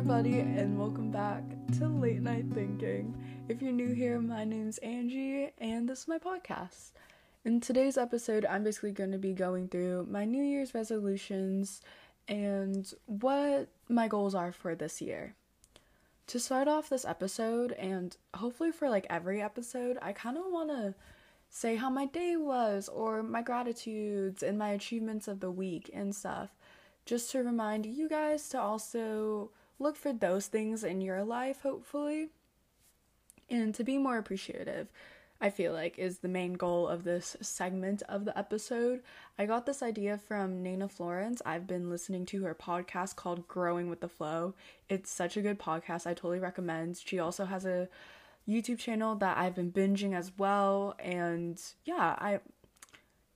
everybody, and welcome back to Late Night Thinking. If you're new here, my name's Angie, and this is my podcast. In today's episode, I'm basically going to be going through my New Year's resolutions and what my goals are for this year. To start off this episode, and hopefully for like every episode, I kind of want to say how my day was, or my gratitudes, and my achievements of the week and stuff just to remind you guys to also look for those things in your life, hopefully, and to be more appreciative. I feel like is the main goal of this segment of the episode. I got this idea from Nana Florence. I've been listening to her podcast called Growing with the Flow. It's such a good podcast. I totally recommend. She also has a YouTube channel that I've been binging as well and yeah, I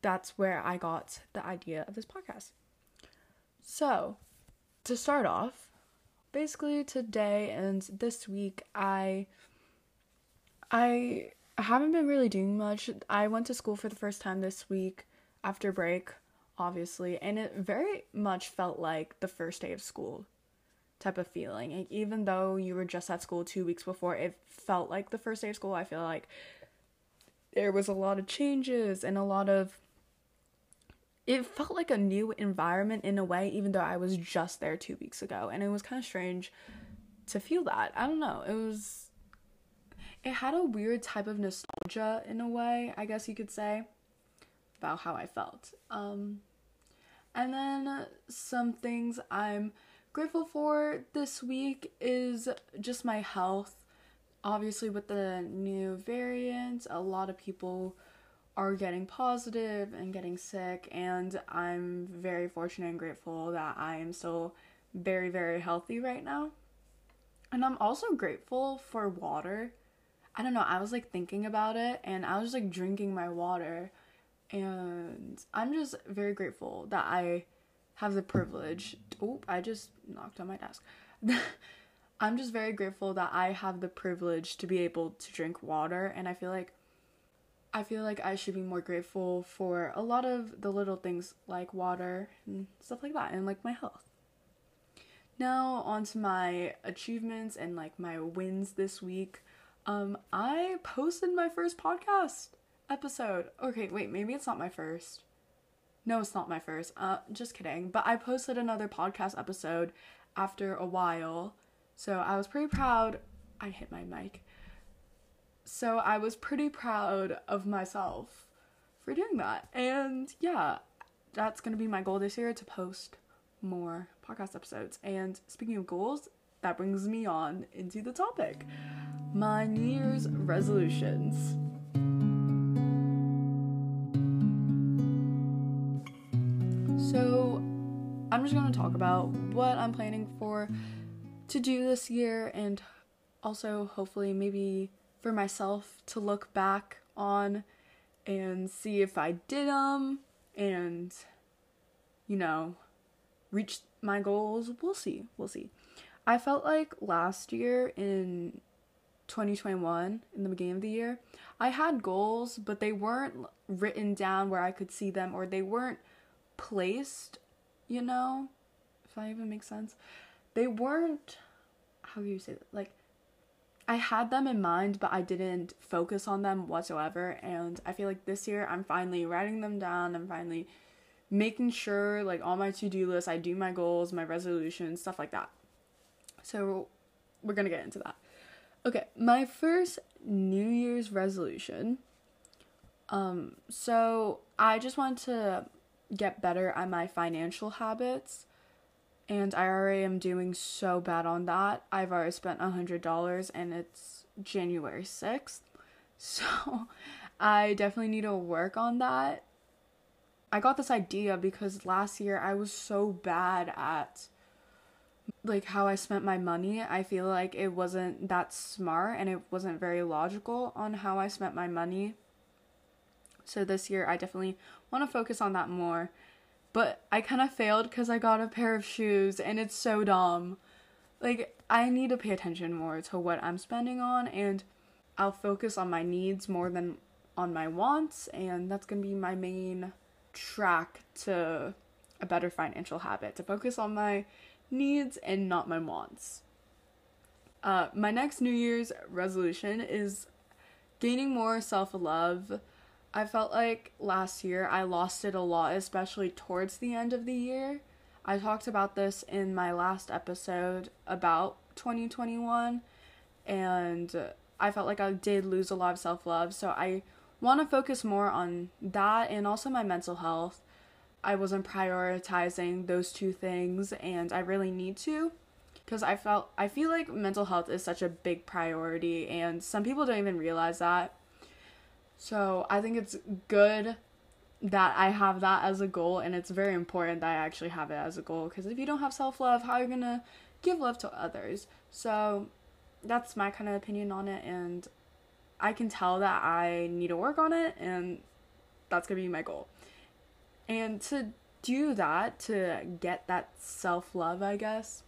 that's where I got the idea of this podcast. So, to start off, basically today and this week I I haven't been really doing much. I went to school for the first time this week after break, obviously, and it very much felt like the first day of school type of feeling. Like, even though you were just at school 2 weeks before, it felt like the first day of school. I feel like there was a lot of changes and a lot of it felt like a new environment in a way, even though I was just there two weeks ago. And it was kind of strange to feel that. I don't know. It was. It had a weird type of nostalgia in a way, I guess you could say, about how I felt. Um, and then some things I'm grateful for this week is just my health. Obviously, with the new variant, a lot of people are getting positive and getting sick and I'm very fortunate and grateful that I am still very very healthy right now. And I'm also grateful for water. I don't know, I was like thinking about it and I was like drinking my water and I'm just very grateful that I have the privilege. Oh, I just knocked on my desk. I'm just very grateful that I have the privilege to be able to drink water and I feel like I feel like I should be more grateful for a lot of the little things like water and stuff like that and like my health. Now, on to my achievements and like my wins this week. Um, I posted my first podcast episode. Okay, wait, maybe it's not my first. No, it's not my first. Uh, just kidding. But I posted another podcast episode after a while. So I was pretty proud. I hit my mic. So I was pretty proud of myself for doing that. And yeah, that's going to be my goal this year to post more podcast episodes. And speaking of goals, that brings me on into the topic my New Year's resolutions. So, I'm just going to talk about what I'm planning for to do this year and also hopefully maybe for myself to look back on and see if I did them and, you know, reach my goals. We'll see. We'll see. I felt like last year in 2021, in the beginning of the year, I had goals, but they weren't written down where I could see them or they weren't placed, you know, if that even makes sense. They weren't, how do you say that? Like, I had them in mind, but I didn't focus on them whatsoever. And I feel like this year I'm finally writing them down. I'm finally making sure, like, on my to do list, I do my goals, my resolutions, stuff like that. So, we're gonna get into that. Okay, my first New Year's resolution. Um, so I just want to get better at my financial habits and I already am doing so bad on that. I've already spent a hundred dollars and it's January sixth, so I definitely need to work on that. I got this idea because last year I was so bad at like how I spent my money. I feel like it wasn't that smart and it wasn't very logical on how I spent my money. So this year I definitely want to focus on that more but I kind of failed because I got a pair of shoes and it's so dumb. Like, I need to pay attention more to what I'm spending on and I'll focus on my needs more than on my wants, and that's gonna be my main track to a better financial habit to focus on my needs and not my wants. Uh, my next New Year's resolution is gaining more self love. I felt like last year I lost it a lot, especially towards the end of the year. I talked about this in my last episode about 2021, and I felt like I did lose a lot of self love. So I want to focus more on that and also my mental health. I wasn't prioritizing those two things, and I really need to because I felt I feel like mental health is such a big priority, and some people don't even realize that. So I think it's good that I have that as a goal, and it's very important that I actually have it as a goal because if you don't have self love, how are you gonna give love to others? So that's my kind of opinion on it, and I can tell that I need to work on it, and that's gonna be my goal. And to do that, to get that self love, I guess,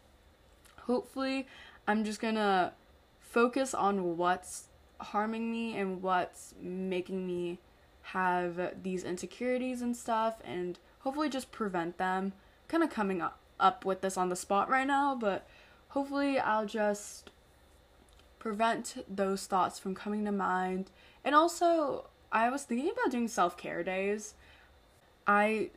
hopefully, I'm just gonna focus on what's harming me and what's making me have these insecurities and stuff, and hopefully just prevent them. Kind of coming up, up with this on the spot right now, but hopefully, I'll just prevent those thoughts from coming to mind. And also, I was thinking about doing self care days. I've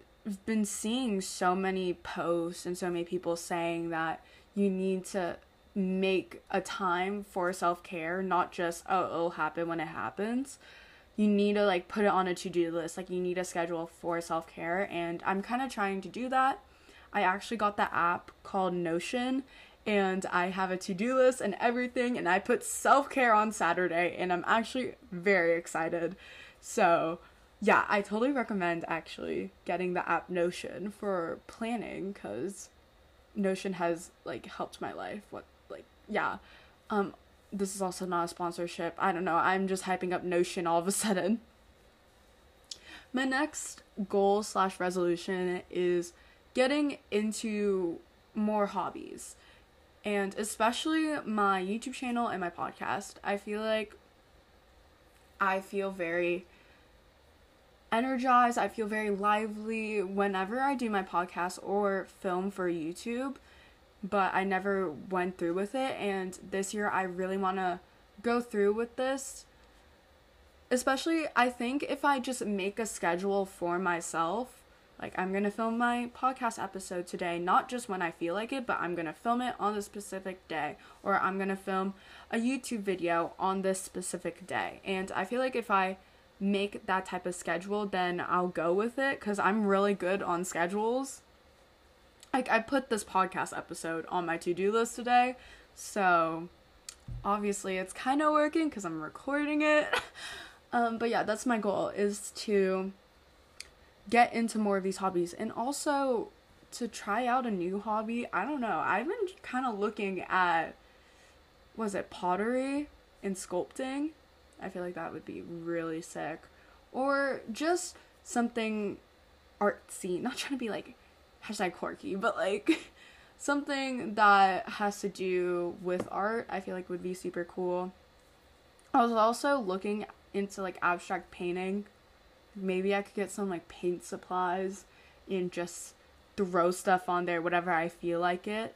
been seeing so many posts and so many people saying that you need to make a time for self care, not just, oh, it'll happen when it happens. You need to like put it on a to do list. Like, you need a schedule for self care. And I'm kind of trying to do that. I actually got the app called Notion and I have a to do list and everything, and I put self care on Saturday, and I'm actually very excited. So, yeah, I totally recommend actually getting the app Notion for planning because Notion has like helped my life. What, yeah. Um, this is also not a sponsorship. I don't know. I'm just hyping up Notion all of a sudden. My next goal slash resolution is getting into more hobbies and especially my YouTube channel and my podcast. I feel like I feel very energized, I feel very lively whenever I do my podcast or film for YouTube, but I never went through with it. And this year, I really want to go through with this. Especially, I think if I just make a schedule for myself like, I'm gonna film my podcast episode today, not just when I feel like it, but I'm gonna film it on a specific day, or I'm gonna film a YouTube video on this specific day. And I feel like if I make that type of schedule, then I'll go with it because I'm really good on schedules. Like, I put this podcast episode on my to do list today, so obviously it's kind of working because I'm recording it. um, but yeah, that's my goal is to get into more of these hobbies and also to try out a new hobby. I don't know. I've been kind of looking at was it pottery and sculpting? I feel like that would be really sick. Or just something artsy, not trying to be like hashtag quirky, but like something that has to do with art, I feel like would be super cool. I was also looking into like abstract painting maybe I could get some like paint supplies and just throw stuff on there, whatever I feel like it.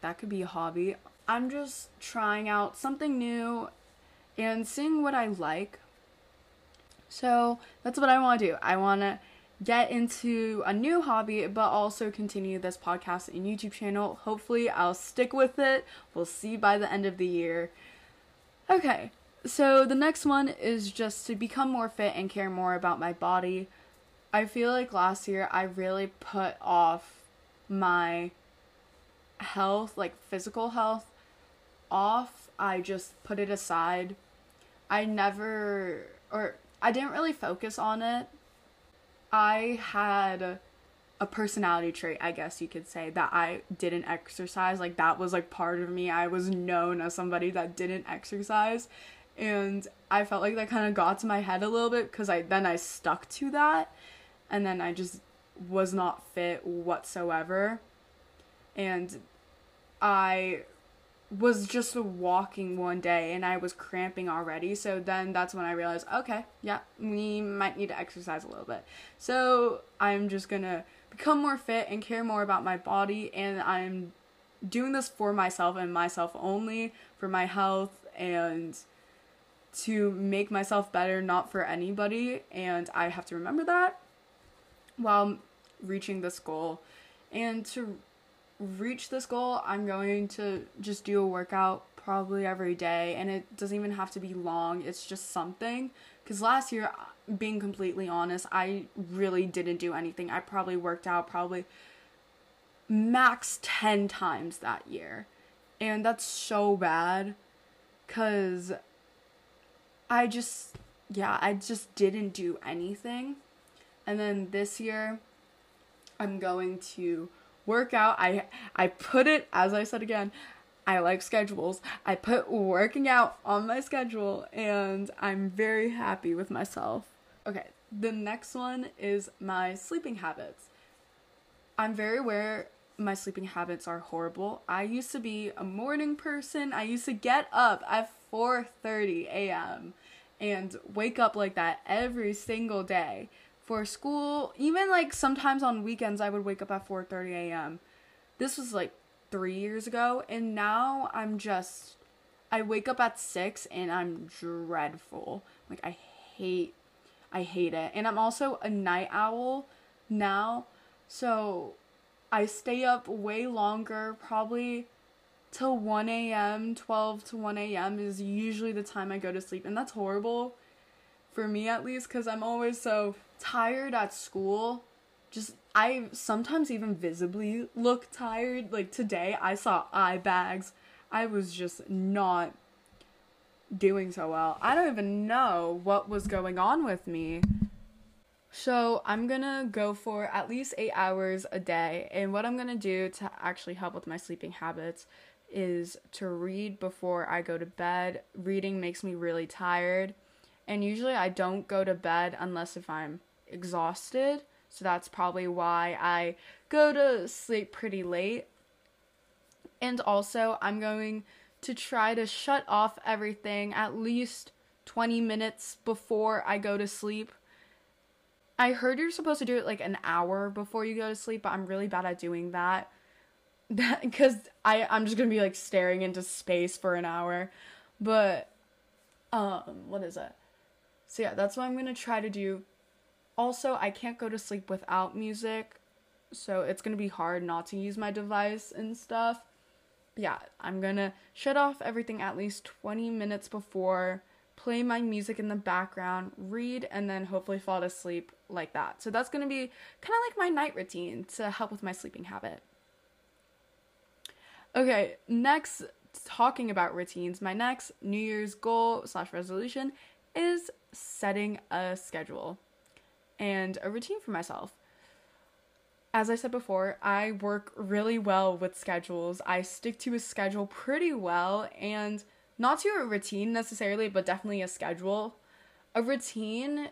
That could be a hobby. I'm just trying out something new and seeing what I like. So that's what I want to do. I want to get into a new hobby, but also continue this podcast and YouTube channel. Hopefully, I'll stick with it. We'll see by the end of the year. Okay, so the next one is just to become more fit and care more about my body. I feel like last year I really put off my health, like physical health, off. I just put it aside. I never, or I didn't really focus on it. I had a personality trait, I guess you could say, that I didn't exercise. Like, that was like part of me. I was known as somebody that didn't exercise and I felt like that kind of got to my head a little bit because I then I stuck to that and then I just was not fit whatsoever and I was just walking one day and I was cramping already so then that's when I realized okay yeah we might need to exercise a little bit so I'm just gonna become more fit and care more about my body and I'm doing this for myself and myself only, for my health and to make myself better, not for anybody. And I have to remember that while reaching this goal. And to reach this goal, I'm going to just do a workout probably every day. And it doesn't even have to be long, it's just something. Because last year, being completely honest, I really didn't do anything. I probably worked out probably max 10 times that year. And that's so bad because I just, yeah, I just didn't do anything. And then this year, I'm going to work out. I I put it as I said again. I like schedules. I put working out on my schedule and I'm very happy with myself. Okay, the next one is my sleeping habits. I'm very aware my sleeping habits are horrible. I used to be a morning person. I used to get up at 4:30 a.m. and wake up like that every single day for school. Even like sometimes on weekends I would wake up at 4:30 a.m. This was like 3 years ago and now I'm just I wake up at 6 and I'm dreadful. Like I hate I hate it. And I'm also a night owl now. So I stay up way longer, probably till 1 a.m., 12 to 1 a.m. is usually the time I go to sleep. And that's horrible for me at least because I'm always so tired at school. Just, I sometimes even visibly look tired. Like today, I saw eye bags. I was just not doing so well. I don't even know what was going on with me. So I'm gonna go for at least eight hours a day. And what I'm gonna do to actually help with my sleeping habits is to read before I go to bed. Reading makes me really tired. And usually I don't go to bed unless if I'm exhausted. So that's probably why I go to sleep pretty late. And also, I'm going to try to shut off everything at least 20 minutes before I go to sleep I heard you're supposed to do it like an hour before you go to sleep, but I'm really bad at doing that. Because I I'm just gonna be like staring into space for an hour, but um what is it? So yeah, that's what I'm gonna try to do. Also, I can't go to sleep without music, so it's gonna be hard not to use my device and stuff. Yeah, I'm gonna shut off everything at least 20 minutes before play my music in the background, read, and then hopefully fall asleep like that. So that's gonna be kind of like my night routine to help with my sleeping habit. Okay, next, talking about routines, my next New Year's goal slash resolution is setting a schedule and a routine for myself. As I said before, I work really well with schedules. I stick to a schedule pretty well and not to a routine necessarily, but definitely a schedule. A routine,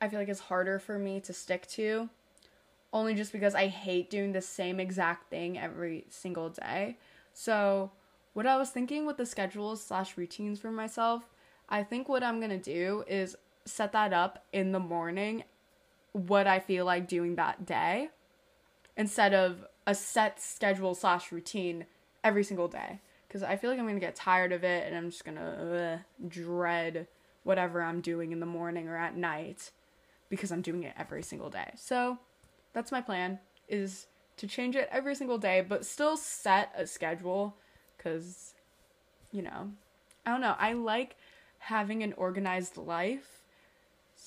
I feel like, is harder for me to stick to, only just because I hate doing the same exact thing every single day. So, what I was thinking with the schedules slash routines for myself, I think what I'm gonna do is set that up in the morning, what I feel like doing that day, instead of a set schedule slash routine every single day because I feel like I'm gonna get tired of it and I'm just gonna uh, dread whatever I'm doing in the morning or at night because I'm doing it every single day. So that's my plan is to change it every single day but still set a schedule cuz you know, I don't know, I like having an organized life.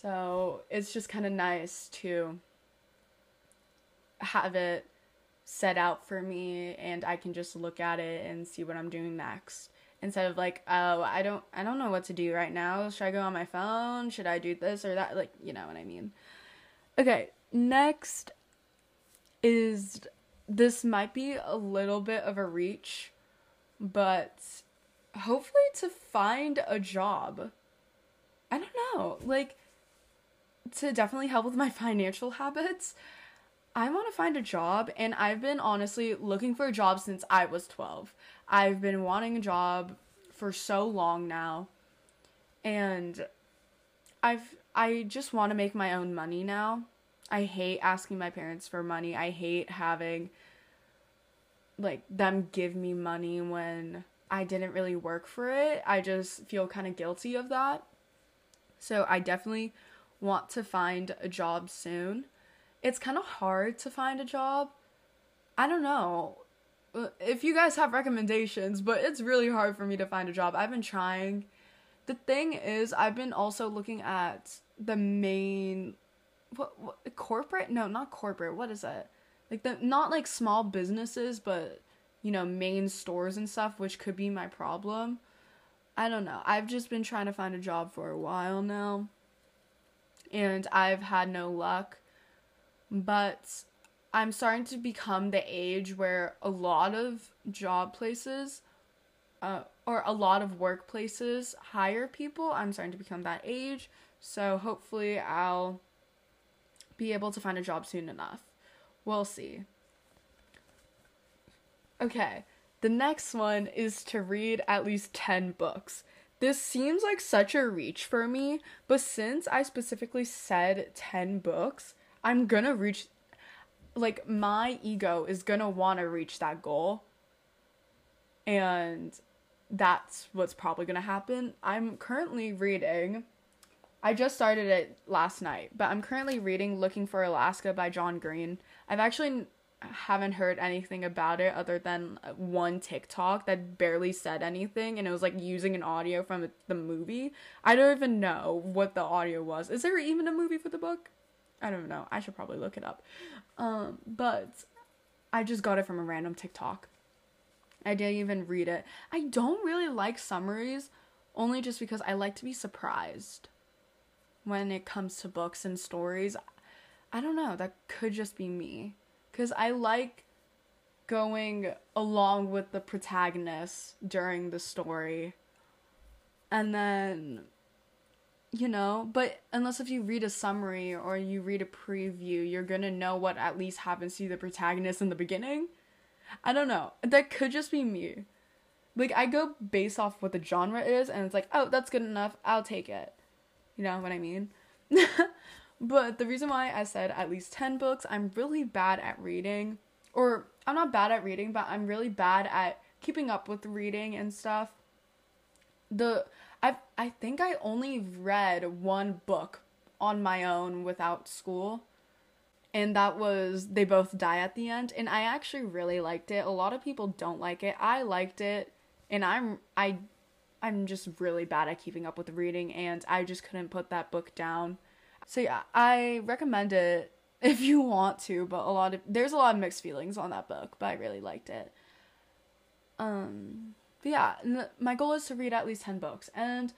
So it's just kind of nice to have it set out for me and I can just look at it and see what I'm doing next. Instead of like oh I don't I don't know what to do right now. Should I go on my phone? Should I do this or that? Like you know what I mean? Okay next is this might be a little bit of a reach but hopefully to find a job. I don't know like to definitely help with my financial habits I want to find a job, and I've been honestly looking for a job since I was 12. I've been wanting a job for so long now, and I've I just want to make my own money now. I hate asking my parents for money. I hate having like them give me money when I didn't really work for it. I just feel kind of guilty of that. So I definitely want to find a job soon. It's kind of hard to find a job. I don't know uh, if you guys have recommendations, but it's really hard for me to find a job. I've been trying. The thing is, I've been also looking at the main what, what corporate? No, not corporate. What is it? Like the not like small businesses, but you know, main stores and stuff, which could be my problem. I don't know. I've just been trying to find a job for a while now. And I've had no luck. But I'm starting to become the age where a lot of job places uh, or a lot of workplaces hire people. I'm starting to become that age. So hopefully I'll be able to find a job soon enough. We'll see. Okay, the next one is to read at least 10 books. This seems like such a reach for me, but since I specifically said 10 books, I'm gonna reach, like, my ego is gonna wanna reach that goal. And that's what's probably gonna happen. I'm currently reading, I just started it last night, but I'm currently reading Looking for Alaska by John Green. I've actually haven't heard anything about it other than one TikTok that barely said anything and it was like using an audio from the movie. I don't even know what the audio was. Is there even a movie for the book? I don't know. I should probably look it up. Um, but I just got it from a random TikTok. I didn't even read it. I don't really like summaries only just because I like to be surprised when it comes to books and stories. I don't know, that could just be me because I like going along with the protagonist during the story. And then, you know, but unless if you read a summary or you read a preview, you're gonna know what at least happens to the protagonist in the beginning. I don't know. That could just be me. Like, I go based off what the genre is, and it's like, oh, that's good enough. I'll take it. You know what I mean? But the reason why I said at least 10 books, I'm really bad at reading. Or I'm not bad at reading, but I'm really bad at keeping up with reading and stuff. The I I think I only read one book on my own without school. And that was They Both Die at the End, and I actually really liked it. A lot of people don't like it. I liked it, and I'm I I'm just really bad at keeping up with reading and I just couldn't put that book down. So yeah, I recommend it if you want to, but a lot of there's a lot of mixed feelings on that book, but I really liked it. Um, but yeah, my goal is to read at least 10 books and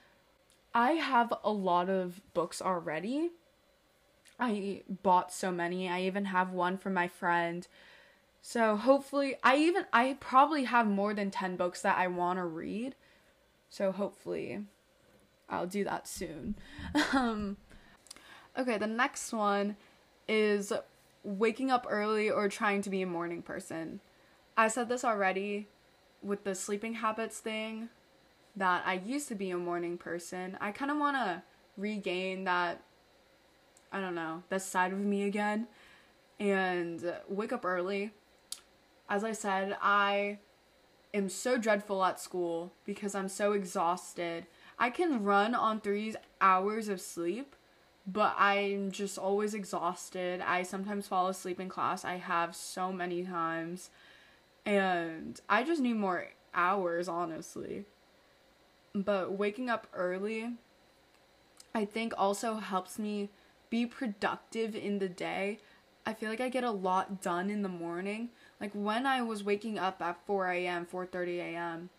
I have a lot of books already. I bought so many. I even have one from my friend. So hopefully I even I probably have more than 10 books that I want to read. So hopefully I'll do that soon. um Okay, the next one is waking up early or trying to be a morning person. I said this already with the sleeping habits thing that I used to be a morning person. I kind of want to regain that I don't know, that side of me again and wake up early. As I said, I am so dreadful at school because I'm so exhausted. I can run on 3 hours of sleep but I'm just always exhausted. I sometimes fall asleep in class. I have so many times. And I just need more hours, honestly. But waking up early, I think also helps me be productive in the day. I feel like I get a lot done in the morning. Like when I was waking up at 4 a.m., 4:30 a.m.,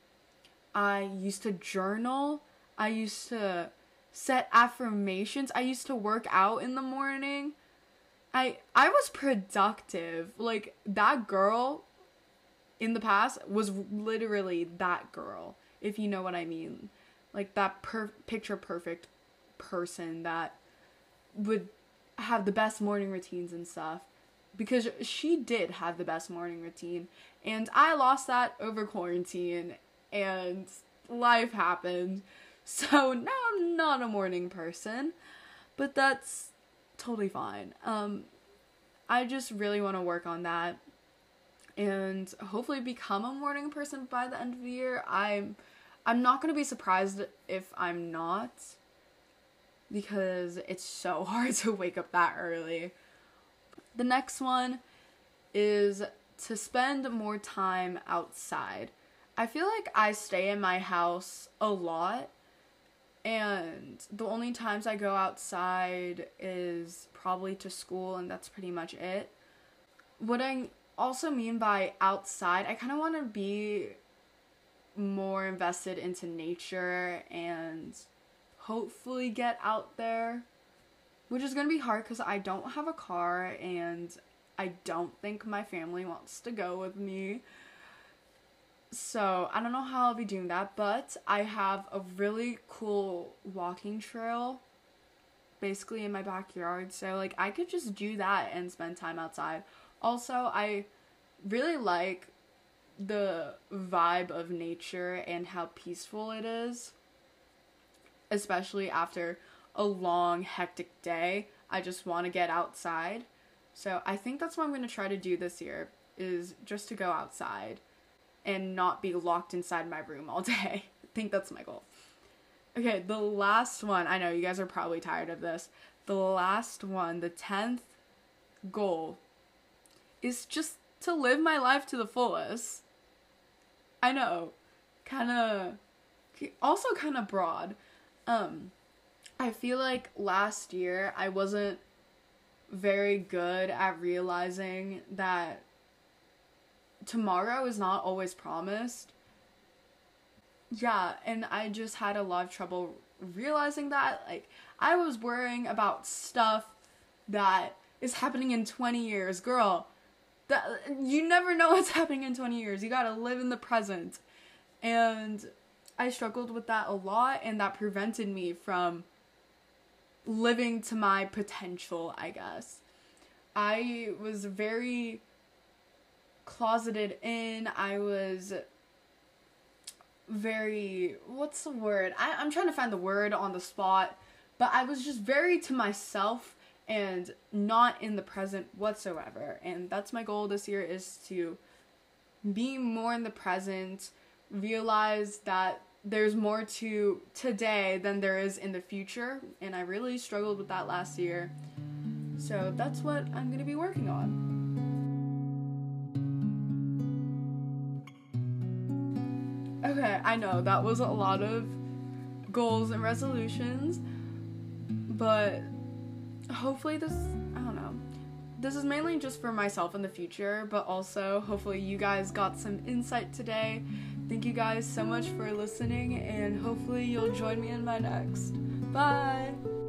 I used to journal. I used to set affirmations. I used to work out in the morning. I I was productive. Like that girl in the past was literally that girl, if you know what I mean. Like that per- picture perfect person that would have the best morning routines and stuff because she did have the best morning routine and I lost that over quarantine and life happened. So now Not a morning person, but that's totally fine. Um, I just really want to work on that. and hopefully become a morning person by the end of the year. I'm I'm not going to be surprised if I'm not because it's so hard to wake up that early. The next one is to spend more time outside. I feel like I stay in my house a lot and the only times I go outside is probably to school and that's pretty much it. What I also mean by outside, I kind of want to be more invested into nature and hopefully get out there, which is going to be hard because I don't have a car and I don't think my family wants to go with me. So I don't know how I'll be doing that, but I have a really cool walking trail basically in my backyard. So like I could just do that and spend time outside. Also, I really like the vibe of nature and how peaceful it is. Especially after a long hectic day, I just want to get outside. So I think that's what I'm going to try to do this year is just to go outside and not be locked inside my room all day. I think that's my goal. Okay, the last one. I know you guys are probably tired of this. The last one, the 10th goal is just to live my life to the fullest. I know. Kind of also kind of broad. Um I feel like last year I wasn't very good at realizing that tomorrow is not always promised. Yeah, and I just had a lot of trouble realizing that. Like, I was worrying about stuff that is happening in 20 years. Girl, that you never know what's happening in 20 years. You gotta live in the present. And I struggled with that a lot, and that prevented me from living to my potential, I guess. I was very closeted in. I was very what's the word? I, I'm trying to find the word on the spot, but I was just very to myself and not in the present whatsoever. And that's my goal this year is to be more in the present, realize that there's more to today than there is in the future, and I really struggled with that last year. So that's what I'm going to be working on. Okay, I know that was a lot of goals and resolutions, but hopefully this, I don't know. This is mainly just for myself in the future, but also hopefully you guys got some insight today. Thank you guys so much for listening, and hopefully you'll join me in my next. Bye!